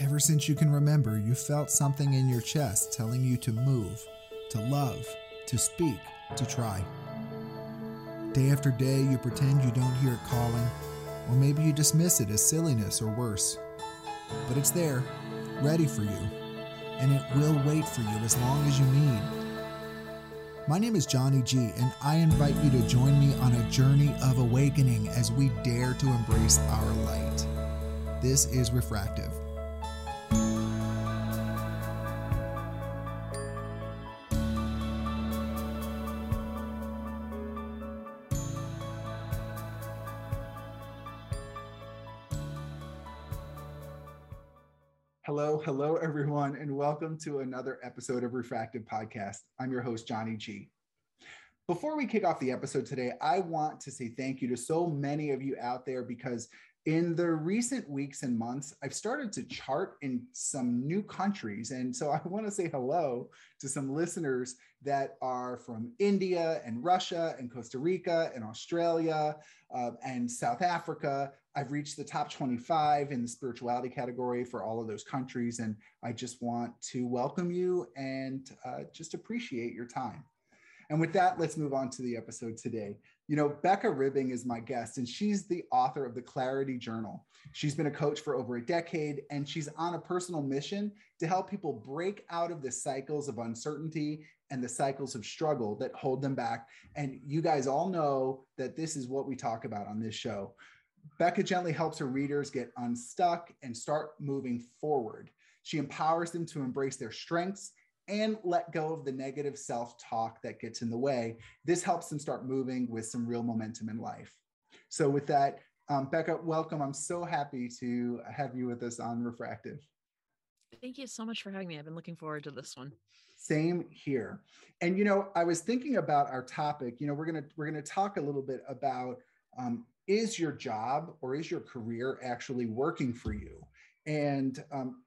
Ever since you can remember, you felt something in your chest telling you to move, to love, to speak, to try. Day after day, you pretend you don't hear it calling, or maybe you dismiss it as silliness or worse. But it's there, ready for you, and it will wait for you as long as you need. My name is Johnny G, and I invite you to join me on a journey of awakening as we dare to embrace our light. This is Refractive. Everyone, and welcome to another episode of Refractive Podcast. I'm your host, Johnny G. Before we kick off the episode today, I want to say thank you to so many of you out there because in the recent weeks and months, I've started to chart in some new countries. And so I want to say hello to some listeners that are from India and Russia and Costa Rica and Australia uh, and South Africa. I've reached the top 25 in the spirituality category for all of those countries. And I just want to welcome you and uh, just appreciate your time. And with that, let's move on to the episode today. You know, Becca Ribbing is my guest, and she's the author of the Clarity Journal. She's been a coach for over a decade, and she's on a personal mission to help people break out of the cycles of uncertainty and the cycles of struggle that hold them back. And you guys all know that this is what we talk about on this show. Becca gently helps her readers get unstuck and start moving forward. She empowers them to embrace their strengths and let go of the negative self talk that gets in the way. This helps them start moving with some real momentum in life. So, with that, um, Becca, welcome. I'm so happy to have you with us on Refractive. Thank you so much for having me. I've been looking forward to this one. Same here. And you know, I was thinking about our topic. You know, we're gonna we're gonna talk a little bit about um, is your job or is your career actually working for you? And um,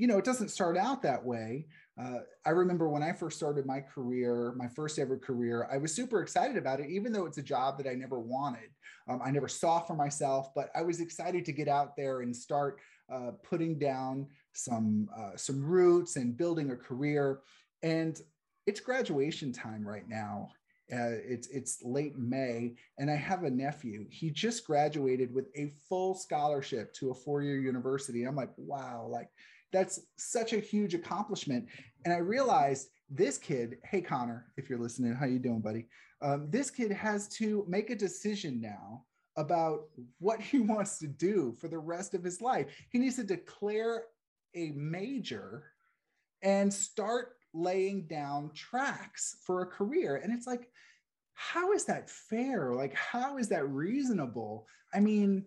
you know, it doesn't start out that way. Uh, I remember when I first started my career, my first ever career, I was super excited about it, even though it's a job that I never wanted. Um, I never saw for myself, but I was excited to get out there and start uh, putting down some uh, some roots and building a career. And it's graduation time right now. Uh, it's it's late May, and I have a nephew. He just graduated with a full scholarship to a four-year university. I'm like, wow, like that's such a huge accomplishment. And I realized this kid, hey Connor, if you're listening, how you doing, buddy? Um, this kid has to make a decision now about what he wants to do for the rest of his life. He needs to declare a major and start laying down tracks for a career. And it's like, how is that fair? Like, how is that reasonable? I mean,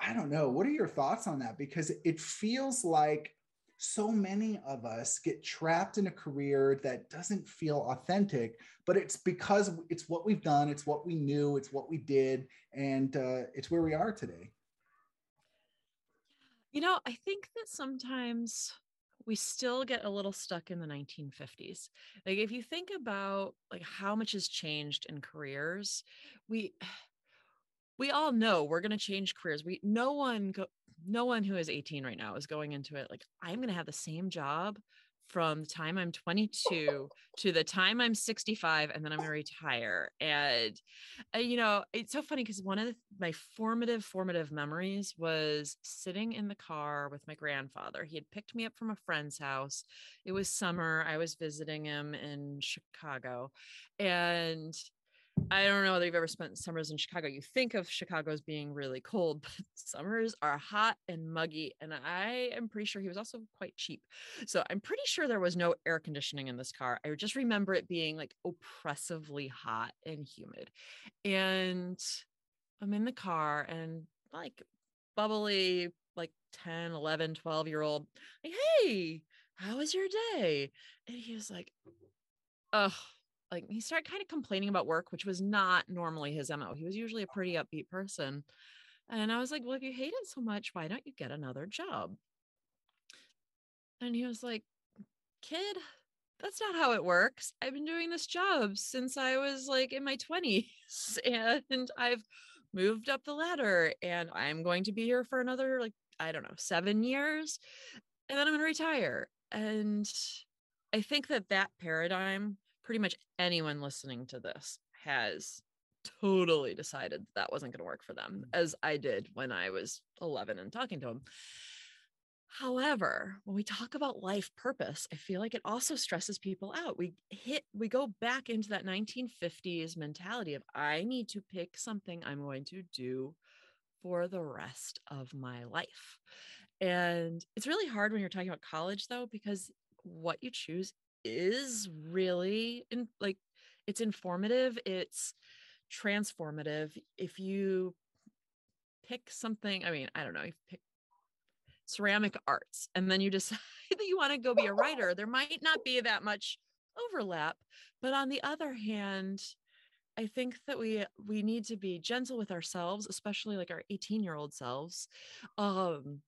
I don't know. What are your thoughts on that? Because it feels like so many of us get trapped in a career that doesn't feel authentic but it's because it's what we've done it's what we knew it's what we did and uh, it's where we are today you know i think that sometimes we still get a little stuck in the 1950s like if you think about like how much has changed in careers we we all know we're going to change careers. We no one go, no one who is 18 right now is going into it like i'm going to have the same job from the time i'm 22 to the time i'm 65 and then i'm going to retire. And uh, you know it's so funny because one of the, my formative formative memories was sitting in the car with my grandfather. He had picked me up from a friend's house. It was summer. I was visiting him in chicago. And I don't know whether you've ever spent summers in Chicago. You think of Chicago as being really cold, but summers are hot and muggy. And I am pretty sure he was also quite cheap. So I'm pretty sure there was no air conditioning in this car. I just remember it being like oppressively hot and humid. And I'm in the car and like bubbly, like 10, 11, 12 year old, like, hey, how was your day? And he was like, oh, like he started kind of complaining about work, which was not normally his MO. He was usually a pretty uh-huh. upbeat person. And I was like, well, if you hate it so much, why don't you get another job? And he was like, kid, that's not how it works. I've been doing this job since I was like in my 20s and I've moved up the ladder and I'm going to be here for another, like, I don't know, seven years. And then I'm going to retire. And I think that that paradigm, pretty much anyone listening to this has totally decided that that wasn't going to work for them, mm. as I did when I was 11 and talking to them. However, when we talk about life purpose, I feel like it also stresses people out. We hit, we go back into that 1950s mentality of I need to pick something I'm going to do for the rest of my life. And it's really hard when you're talking about college, though, because what you choose is really in, like it's informative, it's transformative. If you pick something, I mean, I don't know, you pick ceramic arts and then you decide that you want to go be a writer, there might not be that much overlap. But on the other hand, I think that we we need to be gentle with ourselves, especially like our 18 year old selves. Um,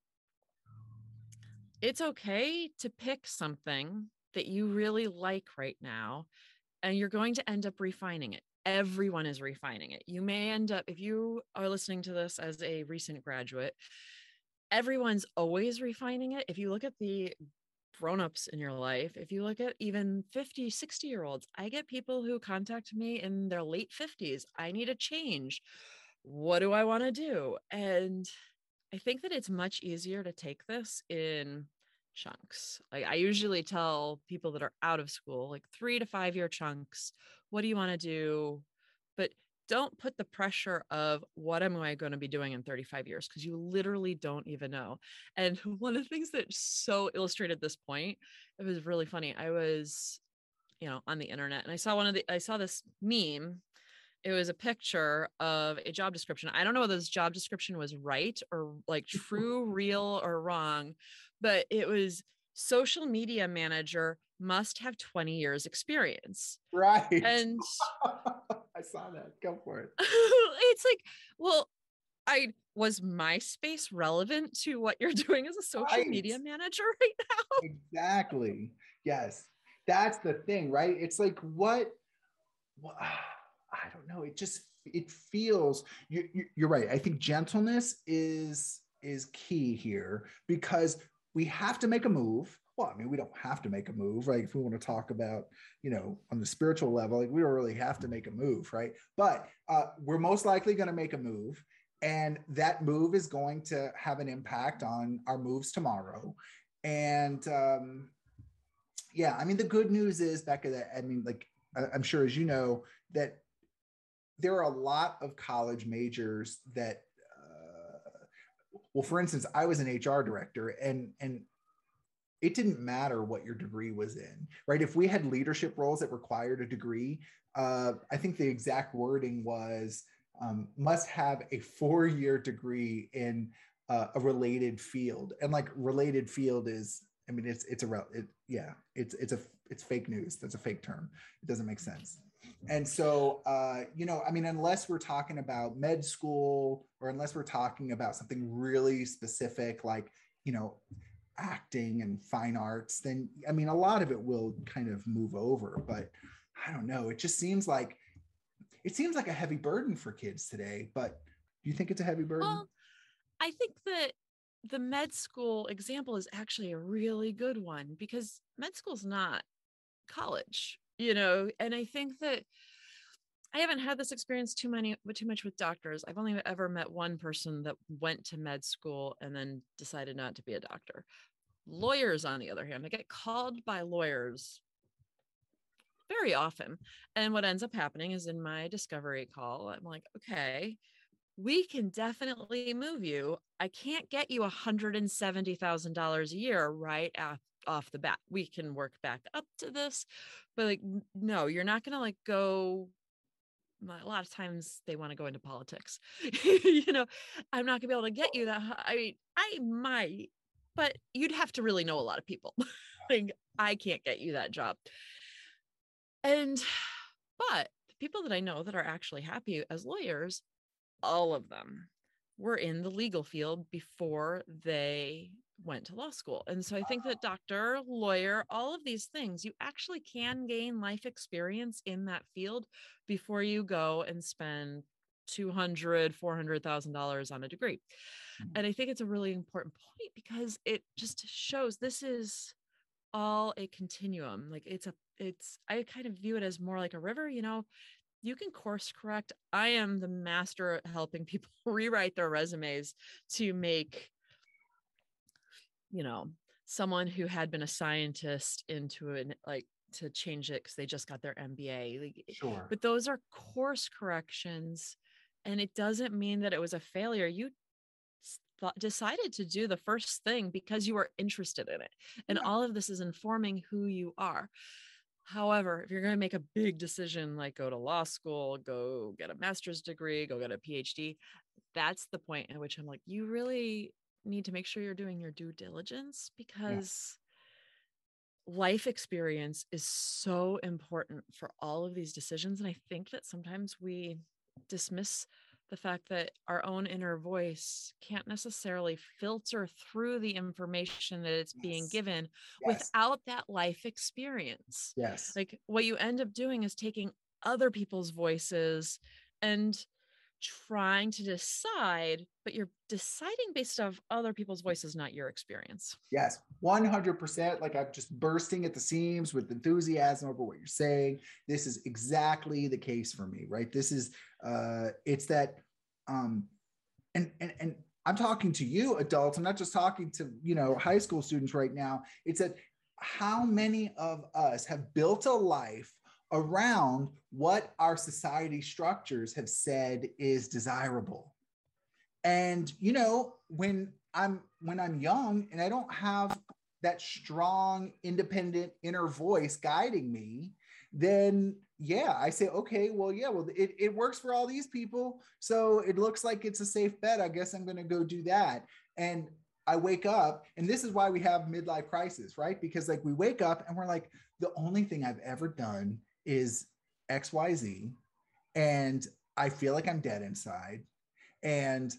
it's okay to pick something that you really like right now, and you're going to end up refining it. Everyone is refining it. You may end up, if you are listening to this as a recent graduate, everyone's always refining it. If you look at the grown-ups in your life if you look at even 50 60 year olds i get people who contact me in their late 50s i need a change what do i want to do and i think that it's much easier to take this in chunks like i usually tell people that are out of school like 3 to 5 year chunks what do you want to do but don't put the pressure of what am I going to be doing in 35 years because you literally don't even know. And one of the things that so illustrated this point, it was really funny. I was, you know, on the internet and I saw one of the I saw this meme. It was a picture of a job description. I don't know whether this job description was right or like true, real, or wrong, but it was social media manager must have 20 years experience. Right. And I saw that. Go for it. it's like, well, I was MySpace relevant to what you're doing as a social right. media manager right now? Exactly. Yes. That's the thing, right? It's like what, what I don't know. It just it feels you, you you're right. I think gentleness is is key here because we have to make a move well, I mean, we don't have to make a move, right? If we want to talk about, you know, on the spiritual level, like we don't really have to make a move, right? But uh, we're most likely going to make a move. And that move is going to have an impact on our moves tomorrow. And um, yeah, I mean, the good news is, Becca, that I mean, like, I'm sure as you know, that there are a lot of college majors that well for instance i was an hr director and and it didn't matter what your degree was in, right? If we had leadership roles that required a degree, uh, I think the exact wording was um, must have a four year degree in uh, a related field. And like related field is, I mean, it's, it's a, it, yeah, it's, it's a, it's fake news. That's a fake term. It doesn't make sense. And so, uh, you know, I mean, unless we're talking about med school or unless we're talking about something really specific, like, you know, acting and fine arts, then I mean, a lot of it will kind of move over. But I don't know. It just seems like it seems like a heavy burden for kids today. But do you think it's a heavy burden? Well, I think that the med school example is actually a really good one because med school is not college, you know, and I think that I haven't had this experience too many too much with doctors. I've only ever met one person that went to med school and then decided not to be a doctor. Lawyers, on the other hand, I get called by lawyers very often. And what ends up happening is in my discovery call, I'm like, okay, we can definitely move you. I can't get you $170,000 a year right off, off the bat. We can work back up to this, but like, no, you're not going to like go a lot of times they want to go into politics. you know, I'm not gonna be able to get you that. I mean, I might, but you'd have to really know a lot of people. like, I can't get you that job. And, but the people that I know that are actually happy as lawyers, all of them were in the legal field before they went to law school. And so I think that doctor, lawyer, all of these things, you actually can gain life experience in that field before you go and spend 200 400000 dollars on a degree Mhm. and i think it's a really important point because it just shows this is all a continuum like it's a it's i kind of view it as more like a river you know you can course correct i am the master at helping people rewrite their resumes to make you know someone who had been a scientist into an like to change it because they just got their mba like, Sure. but those are course corrections and it doesn't mean that it was a failure you decided to do the first thing because you were interested in it and Yeah. all of this is informing who you are however if you're going to make a big decision like go to law school go get a master's degree go get a phd that's the point at which i'm like you really need to make sure you're doing your due diligence because life experience is so important for all of these decisions. And I think that sometimes we dismiss the fact that our own inner voice can't necessarily filter through the information that it's being given Yes. without that life experience. yes. Like what you end up doing is taking other people's voices and trying to decide, but you're deciding based off other people's voices, not your experience. Yes, 100%. Like I'm just bursting at the seams with enthusiasm over what you're saying. This is exactly the case for me, right? This is, uh, it's that, um, and, and, and I'm talking to you adults. I'm not just talking to, you know, high school students right now. It's that how many of us have built a life around what our society structures have said is desirable. And you know when i'm when i'm young and i don't have that strong independent inner voice guiding me then yeah i say okay well yeah well it, it works for all these people. So it looks like it's a safe bet. I guess i'm going to go do that. And i wake up and this is why we have midlife crisis right? Because like we wake up and we're like the only thing i've ever done is xyz and i feel like i'm dead inside and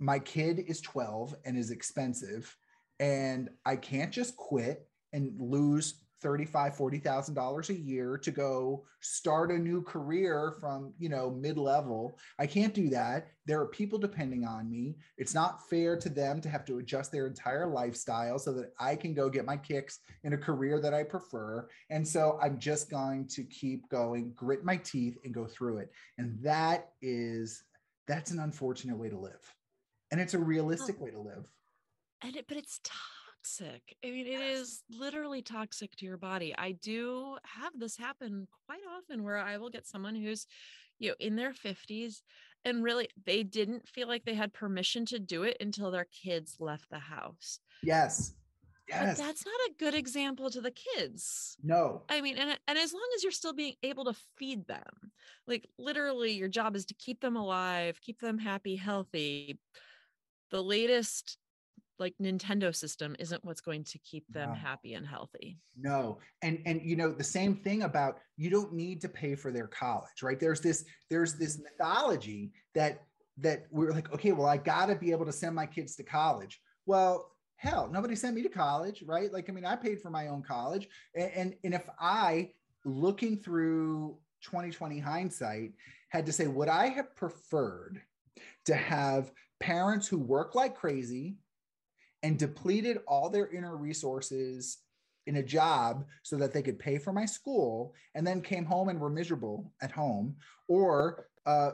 my kid is 12 and is expensive and i can't just quit and lose 35 40000 dollars a year to go start a new career from you know mid-level. I can't do that. There are people depending on me. It's not fair to them to have to adjust their entire lifestyle so that i can go get my kicks in a career that i prefer. And so i'm just going to keep going grit my teeth and go through it. And that is that's an unfortunate way to live. And it's a realistic way to live. And it but it's toxic i mean it is literally toxic to your body i do have this happen quite often where i will get someone who's you know in their 50s and really they didn't feel like they had permission to do it until their kids left the house. Yes. But yes. that's not a good example to the kids. No. I mean, and and as long as you're still being able to feed them, like literally, your job is to keep them alive, keep them happy, healthy. The latest like Nintendo system isn't what's going to keep them No. happy and healthy. no and and you know the same thing about you don't need to pay for their college right there's this there's this mythology that that we're like okay well i got to be able to send my kids to college well hell nobody sent me to college right like i mean i paid for my own college and and, and if i looking through 2020 hindsight had to say would i have preferred to have parents who work like crazy and depleted all their inner resources in a job so that they could pay for my school and then came home and were miserable at home. Or uh,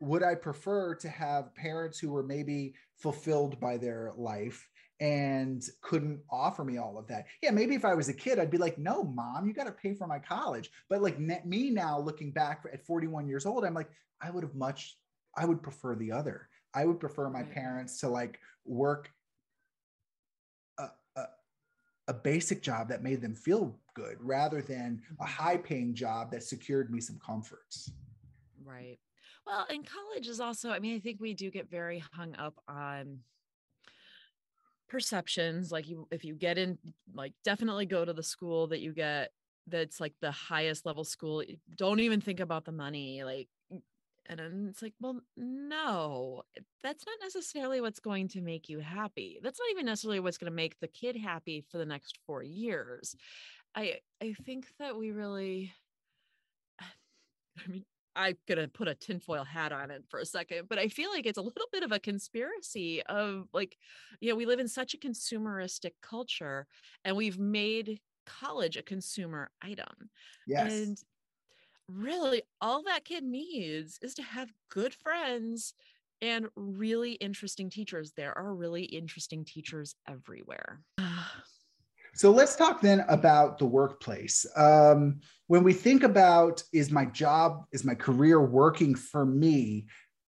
would i prefer to have parents who were maybe fulfilled by their life and couldn't offer me all of that? Yeah maybe if i was a kid i'd be like no mom you got to pay for my college. But like me now looking back at 41 years old i'm like i would have much i would prefer the other. I would prefer my parents to like work a basic job that made them feel good rather than a Mhm. high paying job that secured me some comforts Right. Well, and college is also, I mean, I think we do get very hung up on perceptions. Like you, if you get in, like definitely go to the school that you get that's like the highest level school. Don't even think about the money. Like, and then it's like, well, no, that's not necessarily what's going to make you happy. That's not even necessarily what's going to make the kid happy for the next four years. I I think that we really I mean, I'm going to put a tinfoil hat on it for a second, but I feel like it's a little bit of a conspiracy of like, you know, we live in such a consumeristic culture and we've made college a consumer item. Yes. And really, all that kid needs is to have good friends and really interesting teachers. There are really interesting teachers everywhere. So let's talk then about the workplace. Um, when we think about is my job, is my career working for me?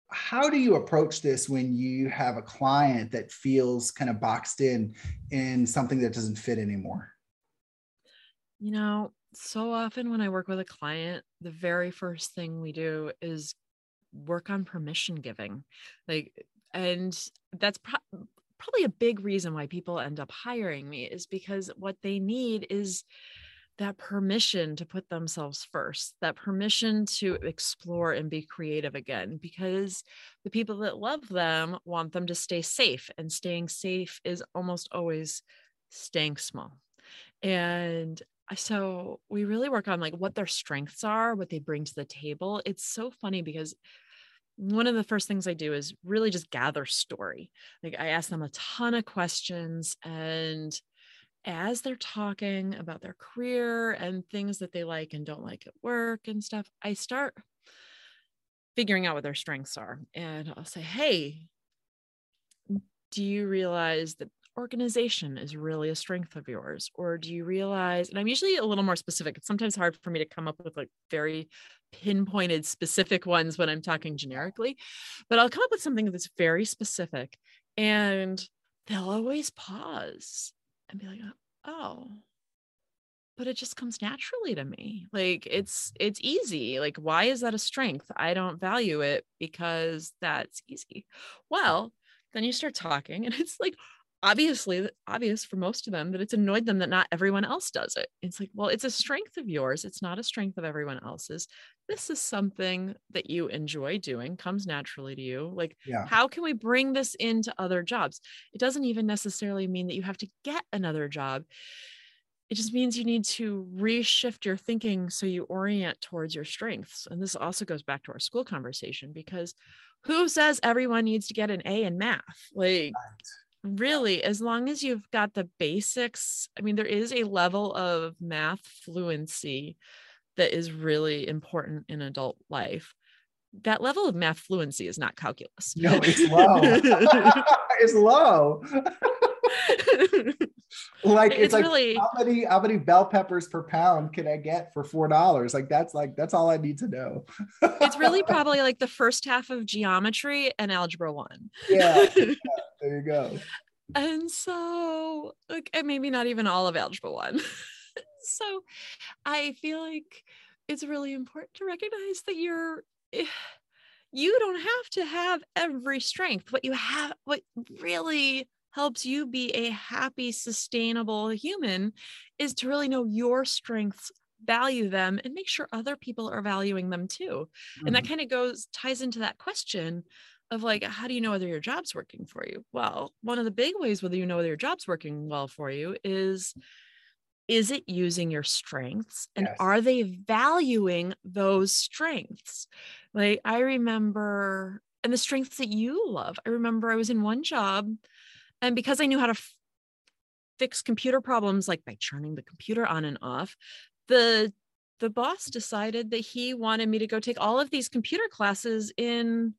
How do you approach this when you have a client that feels kind of boxed in in something that doesn't fit anymore? You know, so often when I work with a client, the very first thing we do is work on permission giving. Like, and that's pro- probably a big reason why people end up hiring me is because what they need is that permission to put themselves first, that permission to explore and be creative again, because the people that love them want them to stay safe, and staying safe is almost always staying small. And so we really work on like what their strengths are, what they bring to the table. It's so funny because one of the first things I do is really just gather story. Like I ask them a ton of questions and as they're talking about their career and things that they like and don't like at work and stuff, I start figuring out what their strengths are. And I'll say, "Hey, do you realize that organization is really a strength of yours or do you realize and i'm usually a little more specific it's sometimes hard for me to come up with like very pinpointed specific ones when i'm talking generically but i'll come up with something that's very specific and they'll always pause and be like oh but it just comes naturally to me. Like it's it's easy like why is that a strength? I don't value it because that's easy. Well then you start talking and it's like obviously obvious for most of them that it's annoyed them that not everyone else does it. It's like, well, it's a strength of yours. It's not a strength of everyone else's. This is something that you enjoy doing, comes naturally to you. Like, yeah. how can we bring this into other jobs? It doesn't even necessarily mean that you have to get another job. It just means you need to reshift your thinking so you orient towards your strengths. And this also goes back to our school conversation because who says everyone needs to get an A in math? Like, right really as long as you've got the basics i mean there is a level of math fluency that is really important in adult life. That level of math fluency is not calculus. No it's low. It's low like it's, it's like really, how many how many bell peppers per pound can I get for four dollars? Like that's like that's all I need to know. it's really probably like the first half of geometry and algebra one. yeah, yeah there you go. And so, like, and maybe not even all of algebra one. so, I feel like it's really important to recognize that you're eh, you don't have to have every strength. What you have, what really helps you be a happy, sustainable human is to really know your strengths, value them, and make sure other people are valuing them too. Mm-hmm. And that mm-hmm. kind of goes, ties into that question of like, how do you know whether your job's working for you? Well, one of the big ways whether you know whether your job's working well for you is is it using your strengths and yes. are they valuing those strengths like i remember and the strengths that you love i remember i was in one job and because i knew how to f- fix computer problems like by turning the computer on and off the the boss decided that he wanted me to go take all of these computer classes in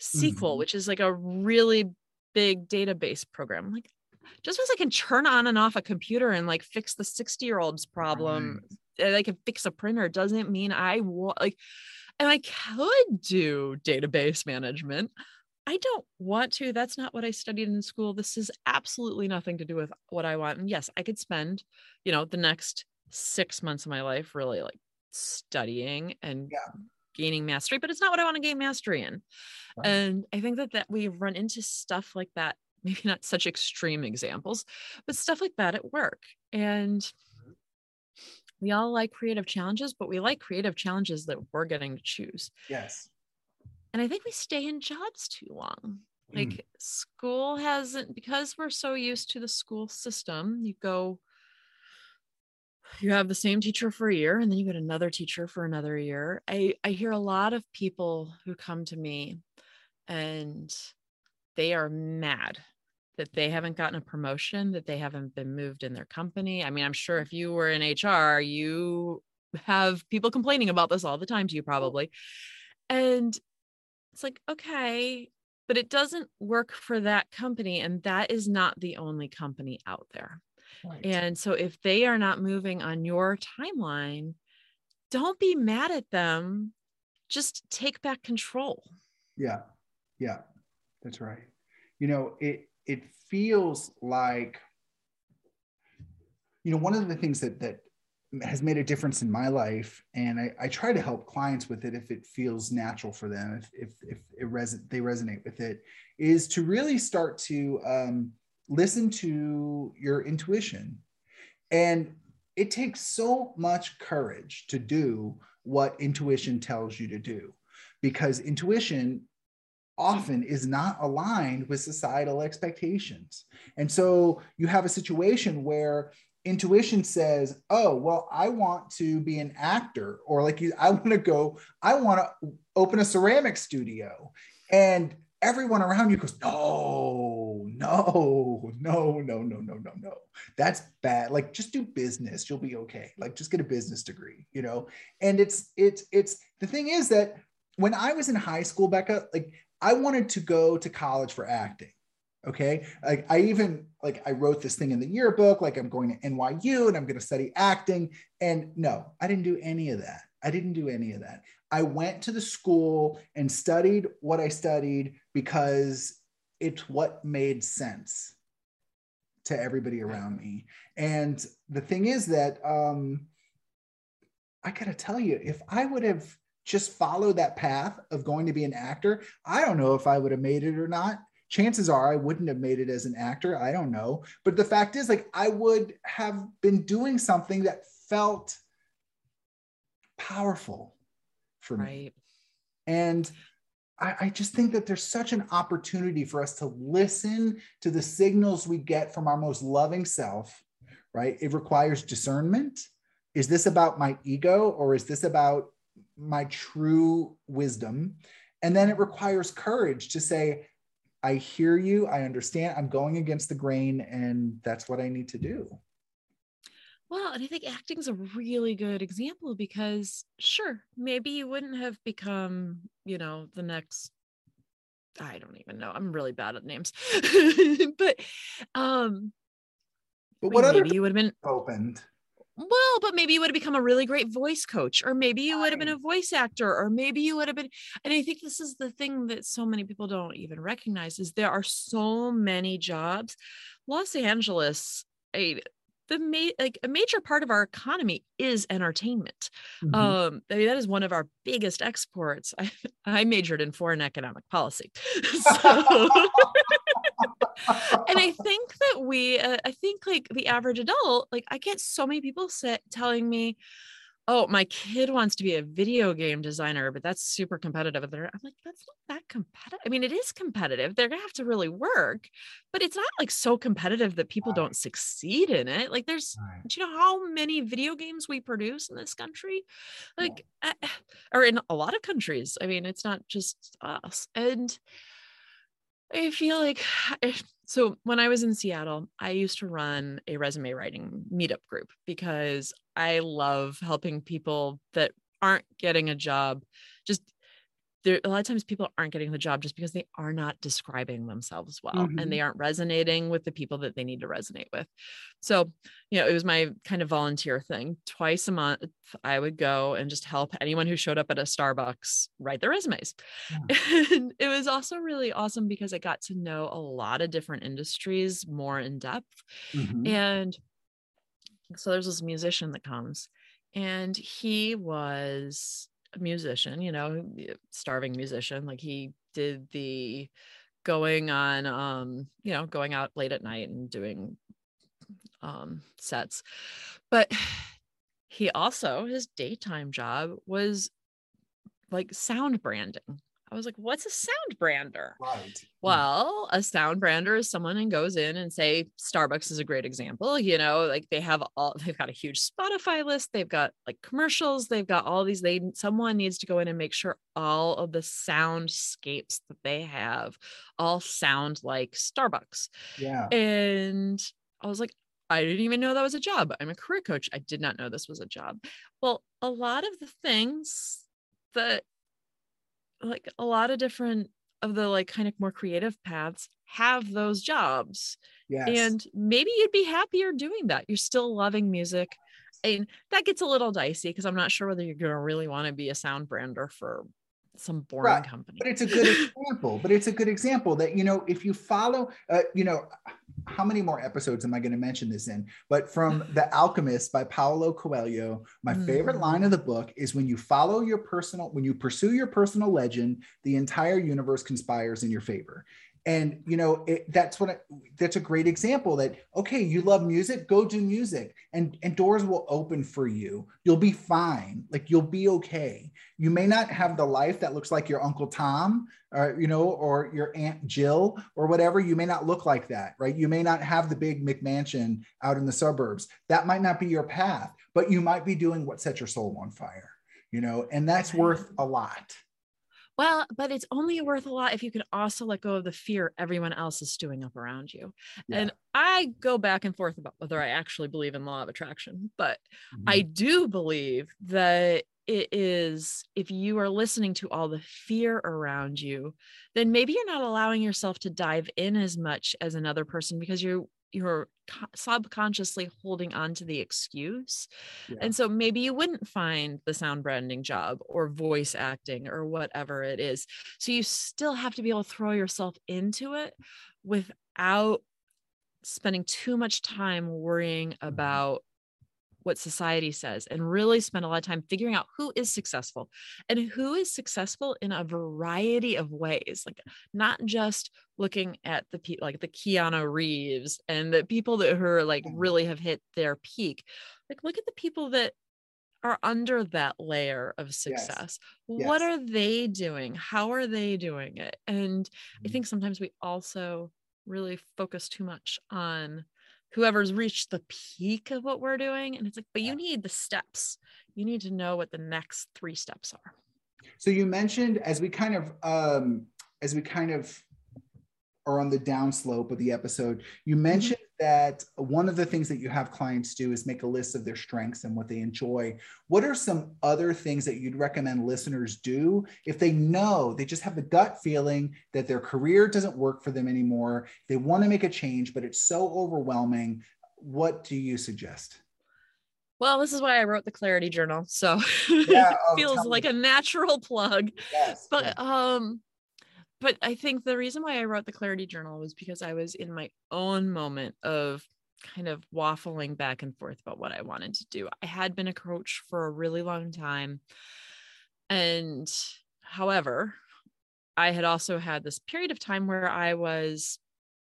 SQL, mm-hmm. which is like a really big database program. Like, just because I can turn on and off a computer and like fix the 60 year old's problem, right. I can fix a printer doesn't mean I want like, and I could do database management. I don't want to. That's not what I studied in school. This is absolutely nothing to do with what I want. And yes, I could spend, you know, the next six months of my life really like studying and yeah gaining mastery, but it's not what I want to gain mastery in. Right. And I think that that we run into stuff like that, maybe not such extreme examples, but stuff like that at work. And we all like creative challenges, but we like creative challenges that we're getting to choose. Yes. And I think we stay in jobs too long. Like mm. school hasn't, because we're so used to the school system, you go you have the same teacher for a year and then you get another teacher for another year. I, I hear a lot of people who come to me and they are mad that they haven't gotten a promotion, that they haven't been moved in their company. I mean, I'm sure if you were in HR, you have people complaining about this all the time to you, probably. And it's like, okay, but it doesn't work for that company. And that is not the only company out there. Right. And so if they are not moving on your timeline, don't be mad at them. Just take back control. Yeah. Yeah. That's right. You know, it it feels like you know, one of the things that that has made a difference in my life and I, I, try to help clients with it if it feels natural for them if if, if it res- they resonate with it is to really start to um, listen to your intuition. And it takes so much courage to do what intuition tells you to do because intuition often is not aligned with societal expectations. And so you have a situation where intuition says, oh, well, I want to be an actor, or like I want to go, I want to open a ceramic studio. And everyone around you goes, no, no, no, no, no, no, no, no. That's bad. Like just do business. You'll be okay. Like just get a business degree, you know? And it's, it's, it's the thing is that when I was in high school, Becca, like I wanted to go to college for acting okay? Like i even like i wrote this thing in the yearbook like i'm going to nyu and i'm going to study acting. And no i didn't do any of that. I didn't do any of that. I went to the school and studied what i studied because it's what made sense to everybody around me. And the thing is that um i gotta tell you if i would have just followed that path of going to be an actor i don't know if i would have made it or not chances are I wouldn't have made it as an actor. I don't know. But the fact is, like, I would have been doing something that felt powerful for right. me. And I, I, just think that there's such an opportunity for us to listen to the signals we get from our most loving self, right? It requires discernment. Is this about my ego or is this about my true wisdom? And then it requires courage to say, I hear you. I understand. I'm going against the grain, and that's what I need to do. Well, and I think acting is a really good example because, sure, maybe you wouldn't have become, you know, the next. I don't even know. I'm really bad at names, but um, but what other you would have been opened? Well, but maybe you would have become a really great voice coach, or maybe you would have been a voice actor, or maybe you would have been. And I think this is the thing that so many people don't even recognize is there are so many jobs. Los Angeles, a the ma- like a major part of our economy is entertainment. Mm-hmm. Um, I mean, that is one of our biggest exports. I, I majored in foreign economic policy, so and I think that we, uh, I think like the average adult, like I get so many people sit telling me, oh, my kid wants to be a video game designer, but that's super competitive. I'm like, that's not that competitive. I mean, it is competitive. They're gonna have to really work, but it's not like so competitive that people right. don't succeed in it. Like, there's, right. do you know how many video games we produce in this country? Like, yeah. uh, or in a lot of countries. I mean, it's not just us. And I feel like so when I was in Seattle, I used to run a resume writing meetup group because I love helping people that aren't getting a job there a lot of times people aren't getting the job just because they are not describing themselves well mm-hmm. and they aren't resonating with the people that they need to resonate with so you know it was my kind of volunteer thing twice a month i would go and just help anyone who showed up at a starbucks write their resumes yeah. and it was also really awesome because i got to know a lot of different industries more in depth mm-hmm. and so there's this musician that comes and he was musician, you know, starving musician. Like he did the going on, um, you know, going out late at night and doing um, sets. But he also, his daytime job was like sound branding. I was like, what's a sound brander? Right. Mm. Well, a sound brander is someone and goes in and say Starbucks is a great example. You know, like they have all they've got a huge Spotify list, they've got like commercials, they've got all these. They someone needs to go in and make sure all of the soundscapes that they have all sound like Starbucks. Yeah. And I was like, I didn't even know that was a job. I'm a career coach. I did not know this was a job. Well, a lot of the things that like a lot of different of the like kind of more creative paths have those jobs. Yes. And maybe you'd be happier doing that. You're still loving music. And that gets a little dicey because I'm not sure whether you're going to really want to be a sound brander for some boring Right. company. but it's a good example but it's a good example that you know if you follow uh, you know how many more episodes am i going to mention this in but from the alchemist by paulo coelho my favorite Mm. line of the book is when you follow your personal when you pursue your personal legend the entire universe conspires in your favor and you know it, that's what I, that's a great example that okay you love music go do music and and doors will open for you. You'll be fine. Like you'll be okay. You may not have the life that looks like your uncle tom or you know or your aunt jill or whatever. You may not look like that right? You may not have the big mcmansion out in the suburbs. That might not be your path but you might be doing what set your soul on fire you know? And that's worth a lot Well, but it's only worth a lot if you can also let go of the fear everyone else is stewing up around you. Yeah. And I go back and forth about whether I actually believe in law of attraction, but Mhm. I do believe that it is if you are listening to all the fear around you, then maybe you're not allowing yourself to dive in as much as another person because you're you're subconsciously holding on to the excuse. Yeah. And so maybe you wouldn't find the sound branding job or voice acting or whatever it is. So you still have to be able to throw yourself into it without spending too much time worrying mm-hmm. about what society says and really spend a lot of time figuring out who is successful and who is successful in a variety of ways like not just looking at the people like the Keanu Reeves and the people that who are like really have hit their peak. Like look at the people that are under that layer of success. What Yes. are they doing? How are they doing it? And i Mhm. think sometimes we also really focus too much on whoever's reached the peak of what we're doing and it's like but you need the steps. You need to know what the next three steps are. So you mentioned as we kind of um, as we kind of are on the downslope of the episode, you mentioned that one of the things that you have clients do is make a list of their strengths and what they enjoy. What are some other things that you'd recommend listeners do if they know they just have the gut feeling that their career doesn't work for them anymore? They want to make a change, but it's so overwhelming. What do you suggest? well this is why i wrote the clarity journal so Yeah, it oh, feels tell me like a natural plug Yes. but yes. um but i think the reason why i wrote the clarity journal was because i was in my own moment of kind of waffling back and forth about what i wanted to do. I had been a coach for a really long time. And however i had also had this period of time where i was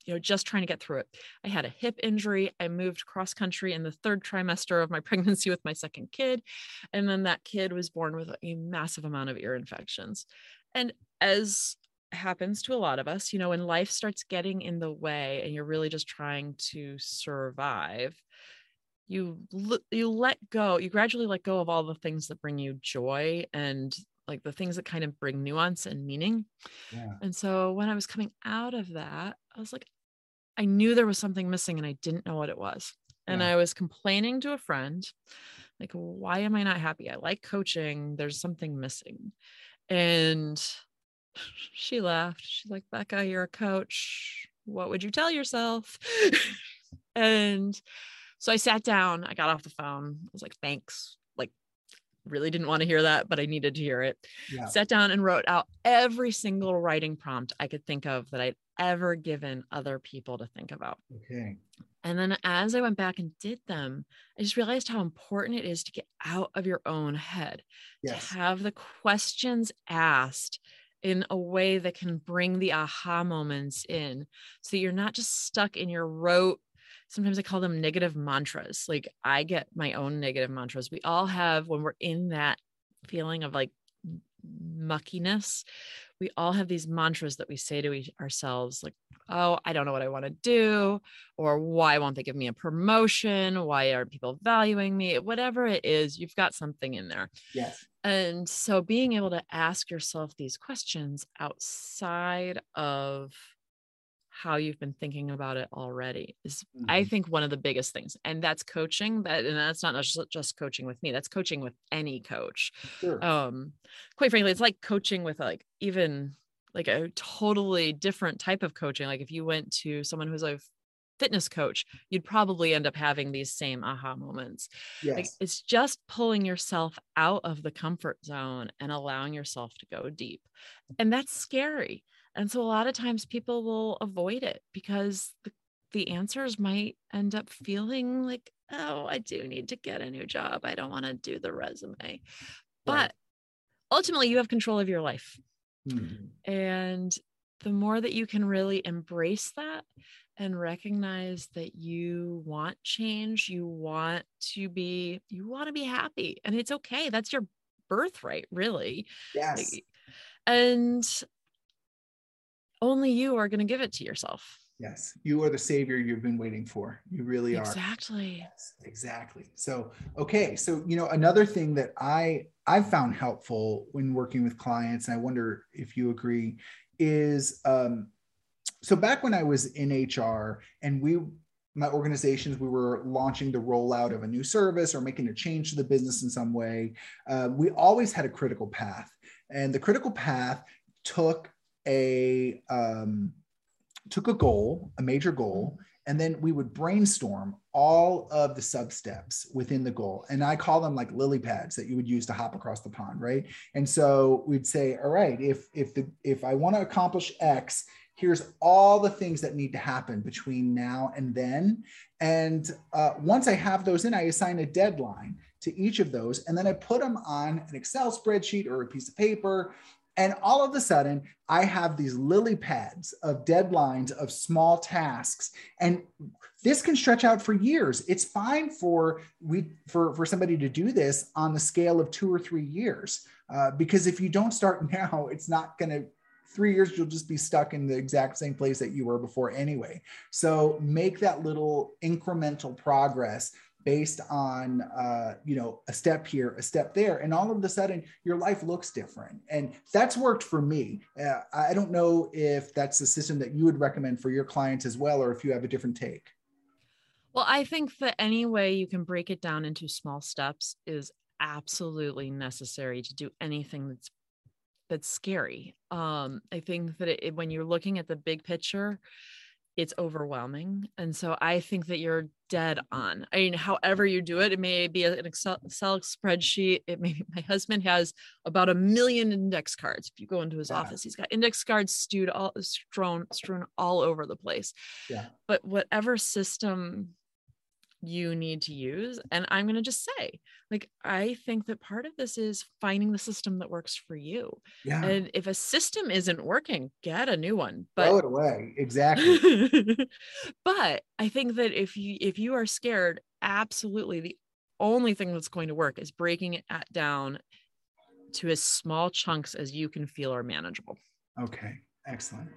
you know just trying to get through it. I had a hip injury. I moved cross country in the third trimester of my pregnancy with my second kid. And then that kid was born with a massive amount of ear infections. And as happens to a lot of us, you know, when life starts getting in the way and you're really just trying to survive, you you let go, you gradually let go of all the things that bring you joy and like the things that kind of bring nuance and meaning. yeah. And so when I was coming out of that, I was like, I knew there was something missing and I didn't know what it was. And Yeah. I was complaining to a friend, like, why am I not happy? I like coaching. There's something missing. And she laughed. She's like, Becca, you're a coach. What would you tell yourself? and so I sat down, I got off the phone. I was like, thanks. Like, really didn't want to hear that, but I needed to hear it Yeah. sat down and wrote out every single writing prompt I could think of that I'd ever given other people to think about. Okay. And then as I went back and did them, I just realized how important it is to get out of your own head, Yes. to have the questions asked in a way that can bring the aha moments in. So you're not just stuck in your rote sometimes i call them negative mantras. Like i get my own negative mantras. We all have when we're in that feeling of like muckiness we all have these mantras that we say to ourselves like oh i don't know what i want to do or why won't they give me a promotion? Why aren't people valuing me? Whatever it is you've got something in there. Yes and so being able to ask yourself these questions outside of how you've been thinking about it already is mm-hmm. i think one of the biggest things and that's coaching that and that's not just, just coaching with me that's coaching with any coach sure. um quite frankly it's like coaching with like even like a totally different type of coaching like if you went to someone who's a fitness coach you'd probably end up having these same aha moments yes. like it's just pulling yourself out of the comfort zone and allowing yourself to go deep and that's scary and so a lot of times people will avoid it because the, the answers might end up feeling like, oh, I do need to get a new job. I don't want to do the resume. But right. ultimately, you have control of your life. Mm-hmm. And the more that you can really embrace that and recognize that you want change, you want to be, you want to be happy, and it's okay. That's your birthright, really. Yes. And only you are going to give it to yourself. Yes, you are the savior you've been waiting for. You really are. Exactly. Yes, exactly. So, okay, so you know another thing that I I've found helpful when working with clients, and I wonder if you agree, is um, so back when I was in HR and we my organizations we were launching the rollout of a new service or making a change to the business in some way uh, we always had a critical path and the critical path took a um, took a goal, a major goal, and then we would brainstorm all of the sub steps within the goal. And I call them like lily pads that you would use to hop across the pond, right? And so we'd say, all right, if if the if I want to accomplish X, here's all the things that need to happen between now and then. And uh, once I have those in, I assign a deadline to each of those. And then I put them on an Excel spreadsheet or a piece of paper and all of a sudden, I have these lily pads of deadlines of small tasks. And this can stretch out for years. It's fine for we for, for somebody to do this on the scale of two or three years. Uh, because if you don't start now, it's not going to three years you'll just be stuck in the exact same place that you were before anyway. So make that little incremental progress based on uh, you know a step here a step there and all of a sudden your life looks different. And that's worked for me. Uh, i don't know if that's the system that you would recommend for your clients as well or if you have a different take. Well i think that any way you can break it down into small steps is absolutely necessary to do anything that's that's scary um i think that it, when you're looking at the big picture it's overwhelming. And so I think that you're dead on. I mean, however you do it, it may be an Excel, Excel spreadsheet. It may be, my husband has about a million index cards. If you go into his yeah. office, he's got index cards stewed all strewn, strewn all over the place. Yeah. But whatever system you need to use. And I'm going to just say, like, I think that part of this is finding the system that works for you. Yeah. And if a system isn't working, get a new one. But throw it away. Exactly. but I think that if you if you are scared, absolutely the only thing that's going to work is breaking it down to as small chunks as you can feel are manageable. Okay. Excellent.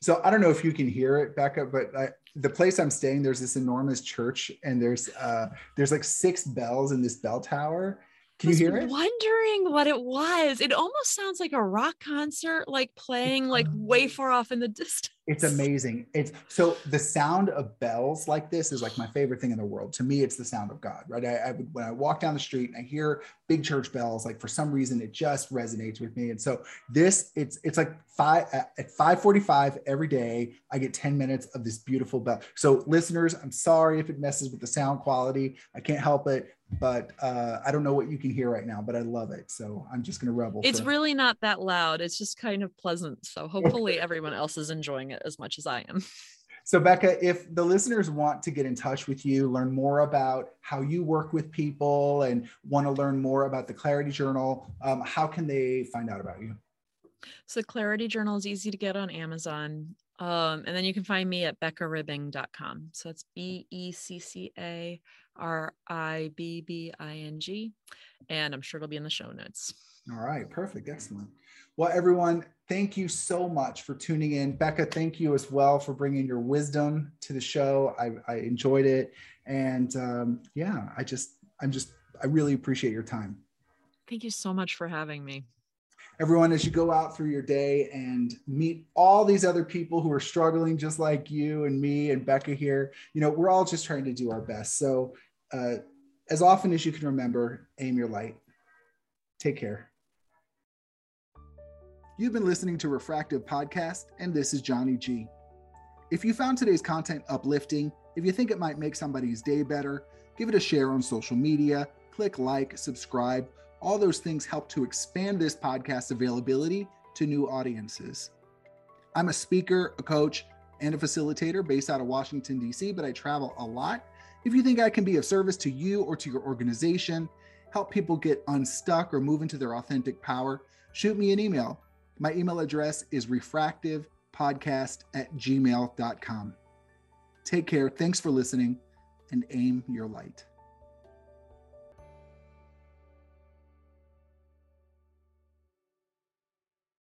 So I don't know if you can hear it, Becca, but I, the place I'm staying, there's this enormous church, and there's uh, there's like six bells in this bell tower, can you hear it? Wondering what it was. It almost sounds like a rock concert, like playing like way far off in the distance. It's amazing. It's so the sound of bells like this is like my favorite thing in the world. To me, it's the sound of God, right? I, I would when I walk down the street and I hear big church bells, like for some reason it just resonates with me. And so this, it's it's like five at 5:45 every day. I get 10 minutes of this beautiful bell. So listeners, I'm sorry if it messes with the sound quality. I can't help it but uh, I don't know what you can hear right now, but I love it. So I'm just going to rebel. It's really not that loud. It's just kind of pleasant. So hopefully everyone else is enjoying it as much as I am. So, Becca, if the listeners want to get in touch with you, learn more about how you work with people, and want to learn more about the Clarity Journal, um, how can they find out about you? So, Clarity Journal is easy to get on Amazon. Um, and then you can find me at beccaribbing.com. So it's B E C C A R I B B I N G. And I'm sure it'll be in the show notes. All right, perfect. Excellent. Well, everyone, thank you so much for tuning in. Becca, thank you as well for bringing your wisdom to the show. I, I enjoyed it. And um, yeah, I just, I'm just, I really appreciate your time. Thank you so much for having me. Everyone, as you go out through your day and meet all these other people who are struggling just like you and me and Becca here, you know, we're all just trying to do our best. So, uh, as often as you can remember, aim your light. Take care. You've been listening to Refractive Podcast, and this is Johnny G. If you found today's content uplifting, if you think it might make somebody's day better, give it a share on social media, click like, subscribe. All those things help to expand this podcast availability to new audiences. I'm a speaker, a coach, and a facilitator based out of Washington, D.C., but I travel a lot. If you think I can be of service to you or to your organization, help people get unstuck or move into their authentic power, shoot me an email my email address is refractivepodcast at gmail.com. Take care. Thanks for listening and aim your light.